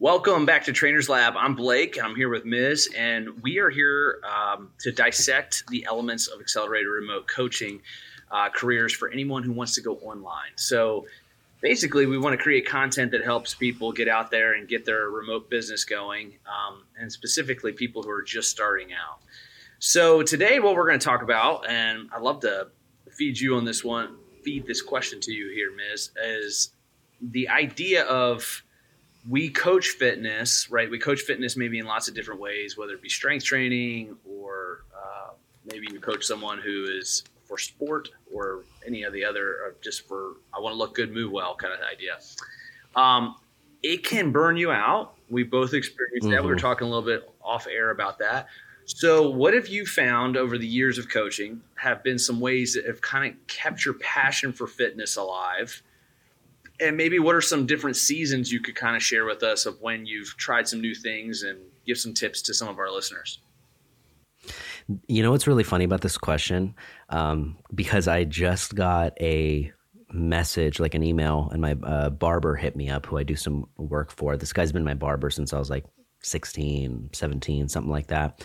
Welcome back to Trainers Lab. I'm Blake. And I'm here with Miz, and we are here um, to dissect the elements of accelerated remote coaching uh, careers for anyone who wants to go online. So, basically, we want to create content that helps people get out there and get their remote business going, um, and specifically people who are just starting out. So, today, what we're going to talk about, and I'd love to feed you on this one, feed this question to you here, Miz, is the idea of we coach fitness, right? We coach fitness maybe in lots of different ways, whether it be strength training or uh, maybe you coach someone who is for sport or any of the other, or just for I want to look good, move well kind of idea. Um, it can burn you out. We both experienced mm-hmm. that. We were mm-hmm. talking a little bit off air about that. So, what have you found over the years of coaching have been some ways that have kind of kept your passion for fitness alive? And maybe what are some different seasons you could kind of share with us of when you've tried some new things and give some tips to some of our listeners? You know what's really funny about this question? Um, because i just got a message like an email and my uh, barber hit me up who i do some work for. This guy's been my barber since i was like 16 17 something like that.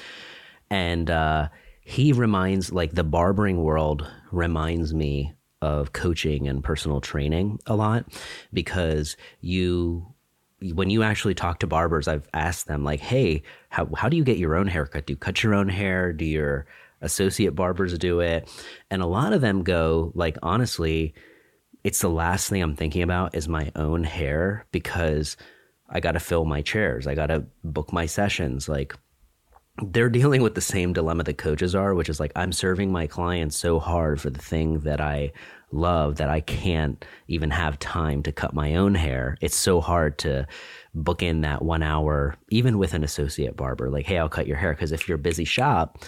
And uh, he reminds like the barbering world reminds me of coaching and personal training a lot because you when you actually talk to barbers i've asked them like hey how, how do you get your own haircut? Do you cut your own hair? Do your associate barbers do it? And a lot of them go like honestly it's the last thing i'm thinking about is my own hair because i got to fill my chairs. I got to book my sessions. Like they're dealing with the same dilemma that coaches are, which is like, I'm serving my clients so hard for the thing that I love that I can't even have time to cut my own hair. It's so hard to book in that one hour, even with an associate barber, like, hey, I'll cut your hair. Because if you're a busy shop,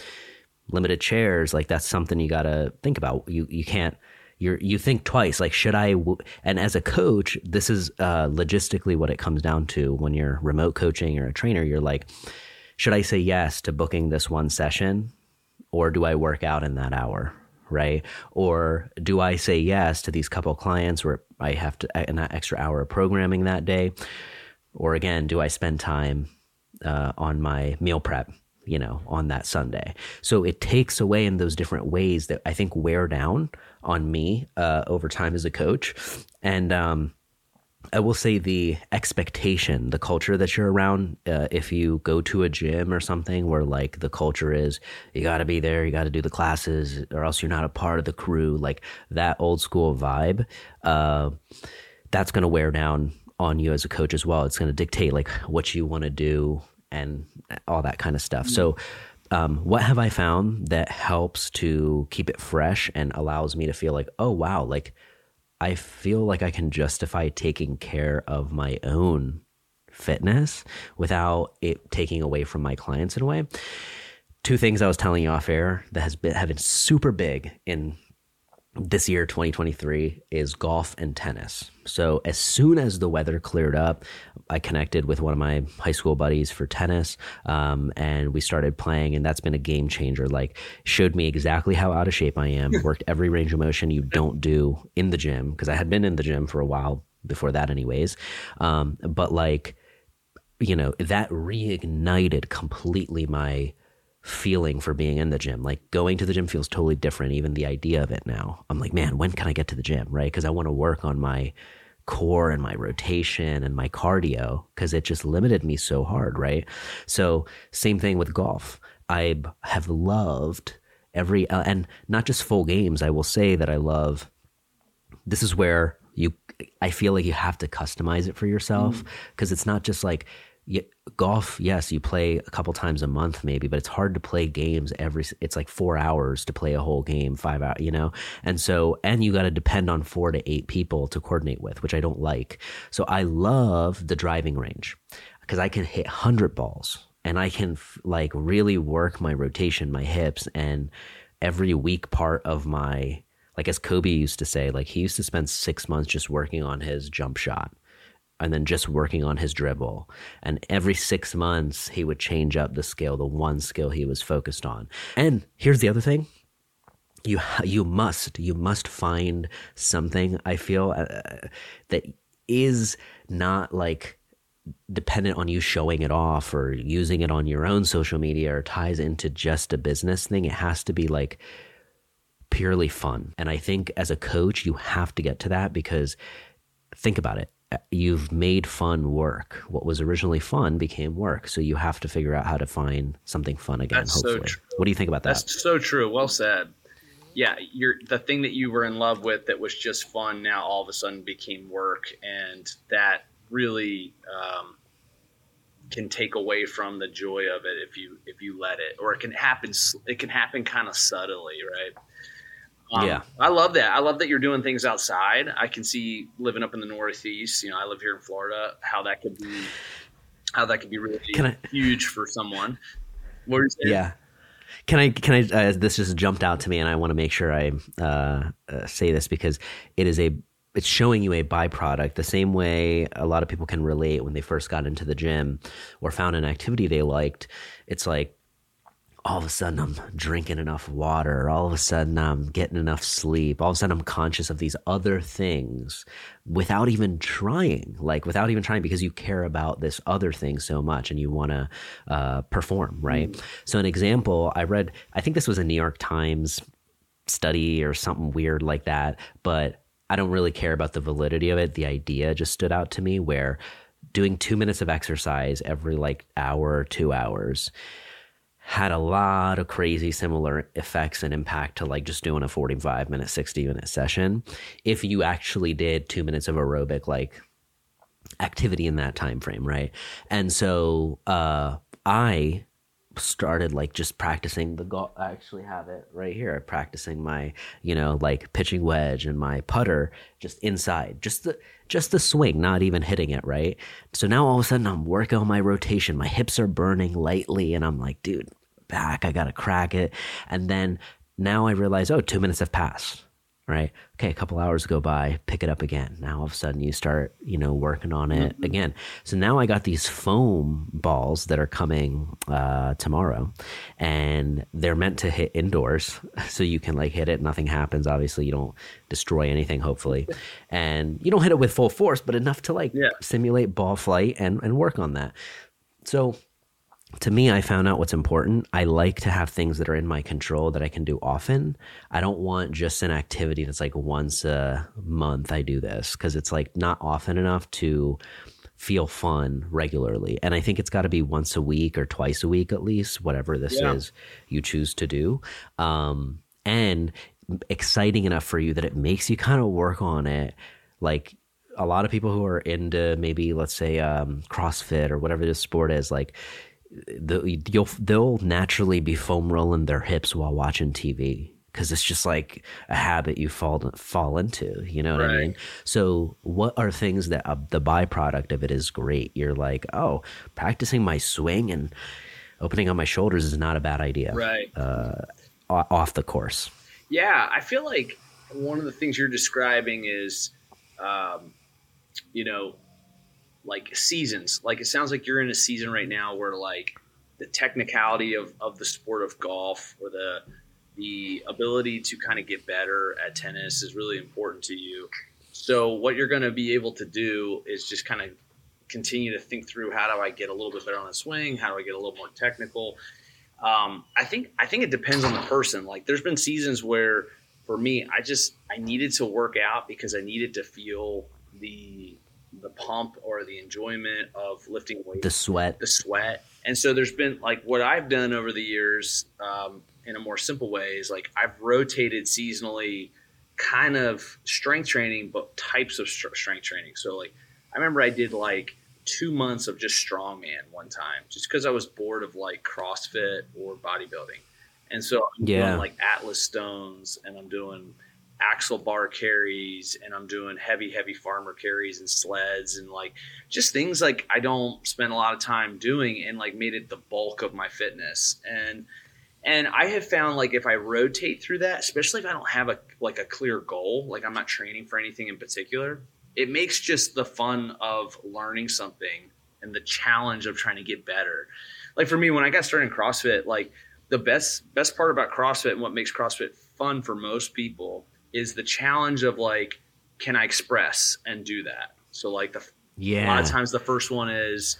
limited chairs, like that's something you got to think about. You, you can't, you you think twice like should i w-? and as a coach this is uh, logistically what it comes down to when you're remote coaching or a trainer you're like should I say yes to booking this one session or do I work out in that hour? Right. Or do I say yes to these couple clients where I have to an extra hour of programming that day? Or again, do I spend time uh, on my meal prep, you know, on that Sunday? So it takes away in those different ways that I think wear down on me uh, over time as a coach. And, um, I will say the expectation, the culture that you're around, uh, if you go to a gym or something where like the culture is you got to be there, you got to do the classes, or else you're not a part of the crew, like that old school vibe, uh, that's going to wear down on you as a coach as well. It's going to dictate like what you want to do and all that kind of stuff. Mm-hmm. So, um, what have I found that helps to keep it fresh and allows me to feel like, oh, wow, like, I feel like I can justify taking care of my own fitness without it taking away from my clients in a way. Two things I was telling you off air that has been have been super big in this year 2023 is golf and tennis. So as soon as the weather cleared up, I connected with one of my high school buddies for tennis, um, and we started playing, and that's been a game changer. Like showed me exactly how out of shape I am. Worked every range of motion you don't do in the gym because I had been in the gym for a while before that, anyways. Um, but like, you know, that reignited completely my feeling for being in the gym. Like going to the gym feels totally different, even the idea of it now. I'm like, man, when can I get to the gym? Right. Because I want to work on my core and my rotation and my cardio because it just limited me so hard. Right. So, same thing with golf. I have loved every, uh, and not just full games. I will say that I love this is where you, I feel like you have to customize it for yourself because mm. it's not just like, golf, yes, you play a couple times a month maybe, but it's hard to play games every. It's like four hours to play a whole game, five hours, you know. And so, and you got to depend on four to eight people to coordinate with, which I don't like. So I love the driving range because I can hit hundred balls and I can like really work my rotation, my hips, and every weak part of my like as Kobe used to say, like he used to spend six months just working on his jump shot and then just working on his dribble. And every six months, he would change up the skill, the one skill he was focused on. And here's the other thing. You, you must you must find something I feel uh, that is not like dependent on you showing it off or using it on your own social media or ties into just a business thing. It has to be like purely fun. And I think as a coach, you have to get to that because think about it. You've made fun work. What was originally fun became work. So you have to figure out how to find something fun again, That's hopefully. So what do you think about that? That's so true. Well said. Yeah, you're the thing that you were in love with that was just fun now all of a sudden became work and that really um, can take away from the joy of it if you if you let it or it can happen it can happen kind of subtly right um, yeah, I love that. I love that you're doing things outside. I can see living up in the Northeast. You know, I live here in Florida. How that could be, how that could be really I, huge for someone. Yeah. Can I? Can I? Uh, this just jumped out to me, and I want to make sure I uh, uh, say this because it is a. It's showing you a byproduct the same way a lot of people can relate when they first got into the gym or found an activity they liked. It's like all of a sudden I'm drinking enough water. All of a sudden I'm getting enough sleep. All of a sudden I'm conscious of these other things without even trying, like without even trying because you care about this other thing so much and you want to uh, perform, right? Mm. So, an example I read, I think this was a New York Times study or something weird like that, but I don't really care about the validity of it. The idea just stood out to me where doing two minutes of exercise every like hour or two hours had a lot of crazy similar effects and impact to like just doing a 45 minute 60 minute session. If you actually did two minutes of aerobic like activity in that time frame right? And so uh i started like just practicing the golf i actually have it right here practicing my you know like pitching wedge and my putter just inside just the just the swing not even hitting it right so now all of a sudden i'm working on my rotation my hips are burning lightly and i'm like dude back. I got to crack it. And then now I realize, oh, two minutes have passed. Right. Okay. A couple hours go by, pick it up again. Now all of a sudden you start, you know, working on it mm-hmm. again. So now I got these foam balls that are coming uh, tomorrow and they're meant to hit indoors. So you can like hit it. Nothing happens. Obviously, you don't destroy anything, hopefully. And you don't hit it with full force, but enough to like yeah. simulate ball flight and, and work on that. So to me, I found out what's important. I like to have things that are in my control that I can do often. I don't want just an activity that's like once a month I do this because it's like not often enough to feel fun regularly. And I think it's got to be once a week or twice a week at least, whatever this yeah. is you choose to do. Um, and exciting enough for you that it makes you kind of work on it. Like a lot of people who are into maybe, let's say, um, CrossFit or whatever this sport is, like the, you'll they'll naturally be foam rolling their hips while watching TV because it's just like a habit you fall fall into. You know what right. I mean? So, what are things that uh, the byproduct of it is great? You're like, oh, practicing my swing and opening on my shoulders is not a bad idea. Right. Uh, off the course. Yeah, I feel like one of the things you're describing is, um, you know, like seasons. Like it sounds like you're in a season right now where like the technicality of, of the sport of golf or the the ability to kind of get better at tennis is really important to you. So what you're going to be able to do is just kind of continue to think through how do I get a little bit better on the swing? How do I get a little more technical? Um, I think I think it depends on the person. Like there's been seasons where for me, I just I needed to work out because I needed to feel the the pump or the enjoyment of lifting weight, the sweat, the sweat. And so there's been like what I've done over the years um, in a more simple way is like I've rotated seasonally kind of strength training, but types of strength training. So like I remember I did like two months of just strongman one time, just because I was bored of like CrossFit or bodybuilding. And so I'm yeah. doing like Atlas stones and I'm doing axle bar carries and I'm doing heavy, heavy farmer carries and sleds and like just things like I don't spend a lot of time doing and like made it the bulk of my fitness. And and I have found like if I rotate through that, especially if I don't have a like a clear goal, like I'm not training for anything in particular, it makes just the fun of learning something and the challenge of trying to get better. Like for me, when I got started in CrossFit, like the best best part about CrossFit and what makes CrossFit fun for most people is the challenge of like, can I express and do that? So like the Yeah. A lot of times the first one is,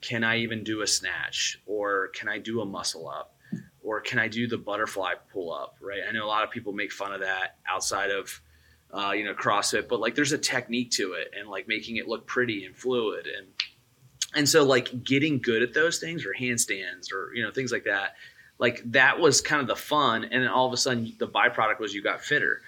can I even do a snatch? Or can I do a muscle up? Or can I do the butterfly pull up? Right. I know a lot of people make fun of that outside of, uh, you know, CrossFit, but like there's a technique to it and like making it look pretty and fluid. And, and so like getting good at those things or handstands or, you know, things like that, like that was kind of the fun. And then all of a sudden the byproduct was you got fitter.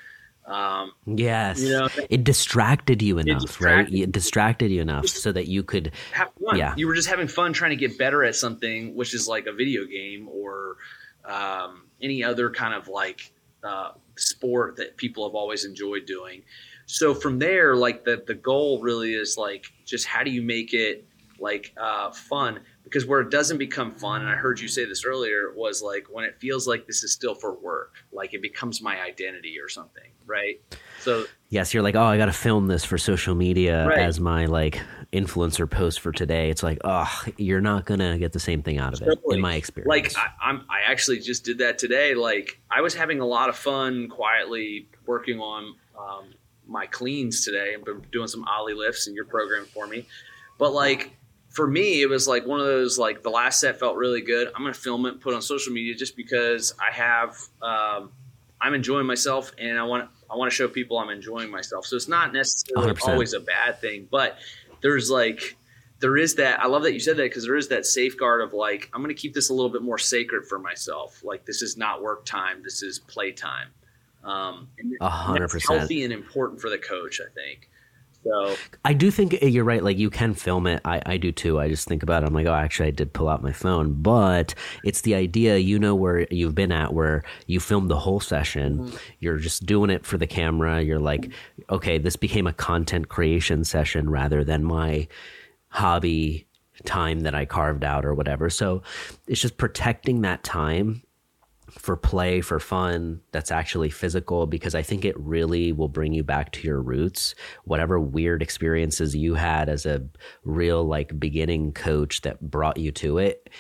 Um, yes, you know, it distracted you enough, distracted right? It distracted you enough so that you could have fun. Yeah, you were just having fun trying to get better at something, which is like a video game or um, any other kind of like uh, sport that people have always enjoyed doing. So from there, like the the goal really is like just how do you make it like uh, fun because where it doesn't become fun and i heard you say this earlier was like when it feels like this is still for work like it becomes my identity or something right? So yes you're like oh i gotta film this for social media right. as my like influencer post for today. It's like oh you're not gonna get the same thing out of it in my experience. Like I, i'm i actually just did that today like i was having a lot of fun quietly working on um, my cleans today i've been doing some Oly lifts in your program for me but like for me, it was like one of those like the last set felt really good. I'm gonna film it, put it on social media just because I have um, I'm enjoying myself and I want I want to show people I'm enjoying myself. So it's not necessarily 100%. always a bad thing, but there's like there is that I love that you said that because there is that safeguard of like I'm gonna keep this a little bit more sacred for myself. Like this is not work time, this is play time. Um, hundred percent healthy and important for the coach, I think. So I do think eh, you're right. Like you can film it. I, I do too. I just think about it. I'm like, oh, actually, I did pull out my phone. But it's the idea. You know where you've been at, where you filmed the whole session. Mm-hmm. You're just doing it for the camera. You're like, okay, this became a content creation session rather than my hobby time that I carved out or whatever. So it's just protecting that time for play, for fun, that's actually physical, because I think it really will bring you back to your roots. Whatever weird experiences you had as a real, like, beginning coach that brought you to it,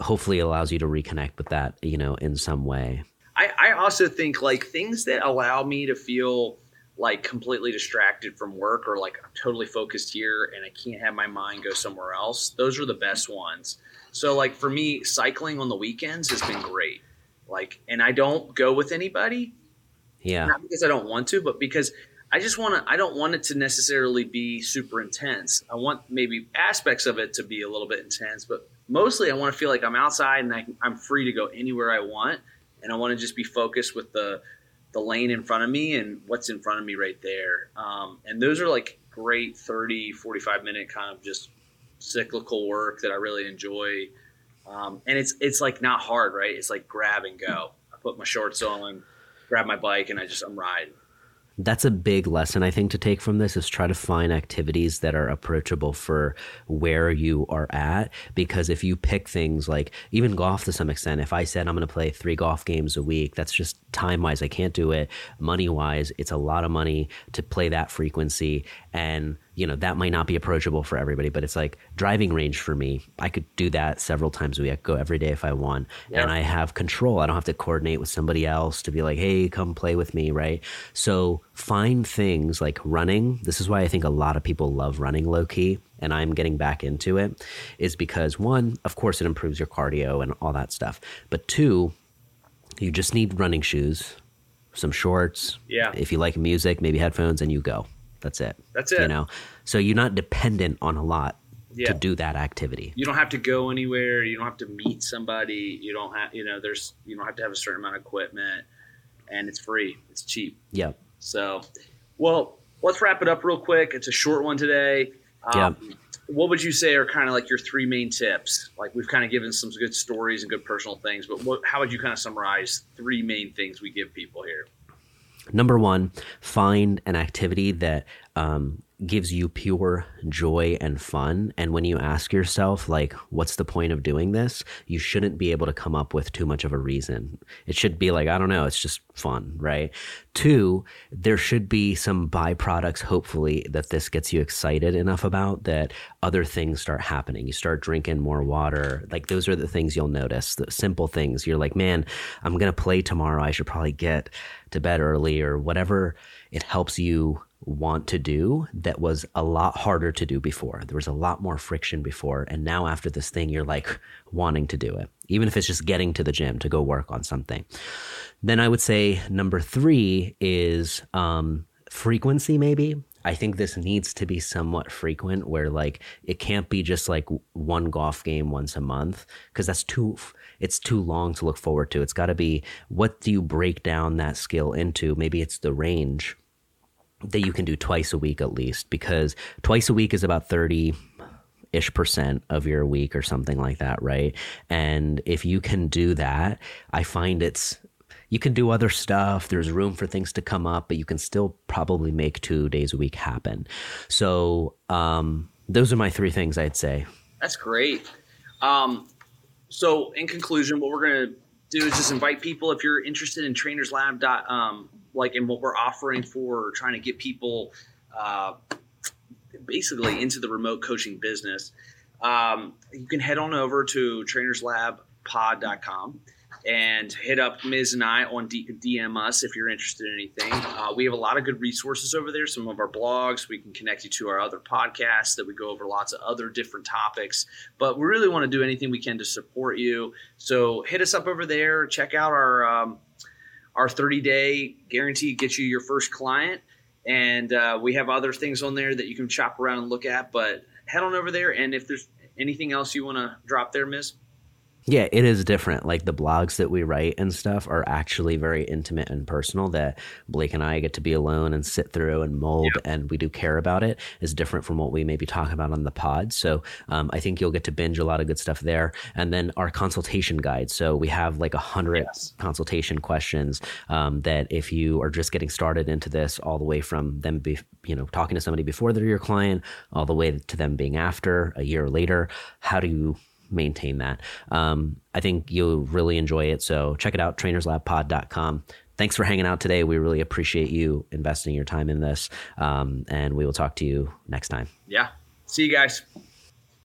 hopefully allows you to reconnect with that, you know, in some way. I, I also think, like, things that allow me to feel like completely distracted from work or like I'm totally focused here and I can't have my mind go somewhere else. Those are the best ones. So like for me, cycling on the weekends has been great. Like, and I don't go with anybody. Yeah. Not because I don't want to, but because I just want to, I don't want it to necessarily be super intense. I want maybe aspects of it to be a little bit intense, but mostly I want to feel like I'm outside and I, I'm free to go anywhere I want. And I want to just be focused with the, the lane in front of me and what's in front of me right there. Um, and those are like great 30, 45 minute kind of just cyclical work that I really enjoy. Um, and it's it's like not hard, right? It's like grab and go. I put my shorts on, grab my bike, and I just I'm riding that's a big lesson I think to take from this is try to find activities that are approachable for where you are at because if you pick things like even golf to some extent if I said I'm going to play 3 golf games a week that's just time wise I can't do it money wise it's a lot of money to play that frequency and you know that might not be approachable for everybody but it's like driving range for me i could do that several times a week. I could go every day if i want. Yeah. and i have control. I don't have to coordinate with somebody else to be like hey come play with me right? So find things like running. This is why i think a lot of people love running low key and i'm getting back into it is because one of course it improves your cardio and all that stuff. But two you just need running shoes some shorts. Yeah. If you like music maybe headphones and you go that's it. That's it. You know, so you're not dependent on a lot yeah. to do that activity. You don't have to go anywhere. You don't have to meet somebody. You don't have, you know, there's, you don't have to have a certain amount of equipment, and it's free. It's cheap. Yeah. So, well, let's wrap it up real quick. It's a short one today. Um, yeah. What would you say are kind of like your three main tips? Like we've kind of given some good stories and good personal things, but what, how would you kind of summarize three main things we give people here? Number one, find an activity that um, gives you pure joy and fun. And when you ask yourself, like, what's the point of doing this? You shouldn't be able to come up with too much of a reason. It should be like, I don't know, it's just fun, right? Two, there should be some byproducts, hopefully, that this gets you excited enough about that other things start happening. You start drinking more water. Like, those are the things you'll notice, the simple things. You're like, man, I'm going to play tomorrow. I should probably get to bed early or whatever. It helps you want to do that was a lot harder to do before. There was a lot more friction before. And now, after this thing, you're like wanting to do it, even if it's just getting to the gym to go work on something. Then I would say number three is um, frequency, maybe. I think this needs to be somewhat frequent where like it can't be just like one golf game once a month because that's too it's too long to look forward to. It's got to be what do you break down that skill into? Maybe it's the range that you can do twice a week at least because twice a week is about 30 ish percent of your week or something like that, right? And if you can do that, I find it's you can do other stuff. There's room for things to come up, but you can still probably make two days a week happen. So um, those are my three things I'd say. That's great. Um, so in conclusion, what we're going to do is just invite people if you're interested in Trainers Lab. Um, like in what we're offering for trying to get people uh, basically into the remote coaching business. Um, you can head on over to trainerslabpod.com and hit up Miz and I on D- DM us if you're interested in anything. Uh, we have a lot of good resources over there. Some of our blogs. We can connect you to our other podcasts that we go over lots of other different topics. But we really want to do anything we can to support you. So hit us up over there. Check out our um, our 30 day guarantee get you your first client. And uh, we have other things on there that you can shop around and look at. But head on over there. And if there's anything else you want to drop there, Miz? Yeah, it is different. Like the blogs that we write and stuff are actually very intimate and personal that Blake and I get to be alone and sit through and mold and we do care about it is different from what we maybe talk about on the pod. So um, I think you'll get to binge a lot of good stuff there. And then our consultation guide. So we have like a hundred yes. consultation questions um, that if you are just getting started into this all the way from them, be, you know, talking to somebody before they're your client all the way to them being after a year later, how do you maintain that. Um, I think you'll really enjoy it. So check it out, trainerslabpod.com. Thanks for hanging out today. We really appreciate you investing your time in this. Um, and we will talk to you next time. Yeah. See you guys.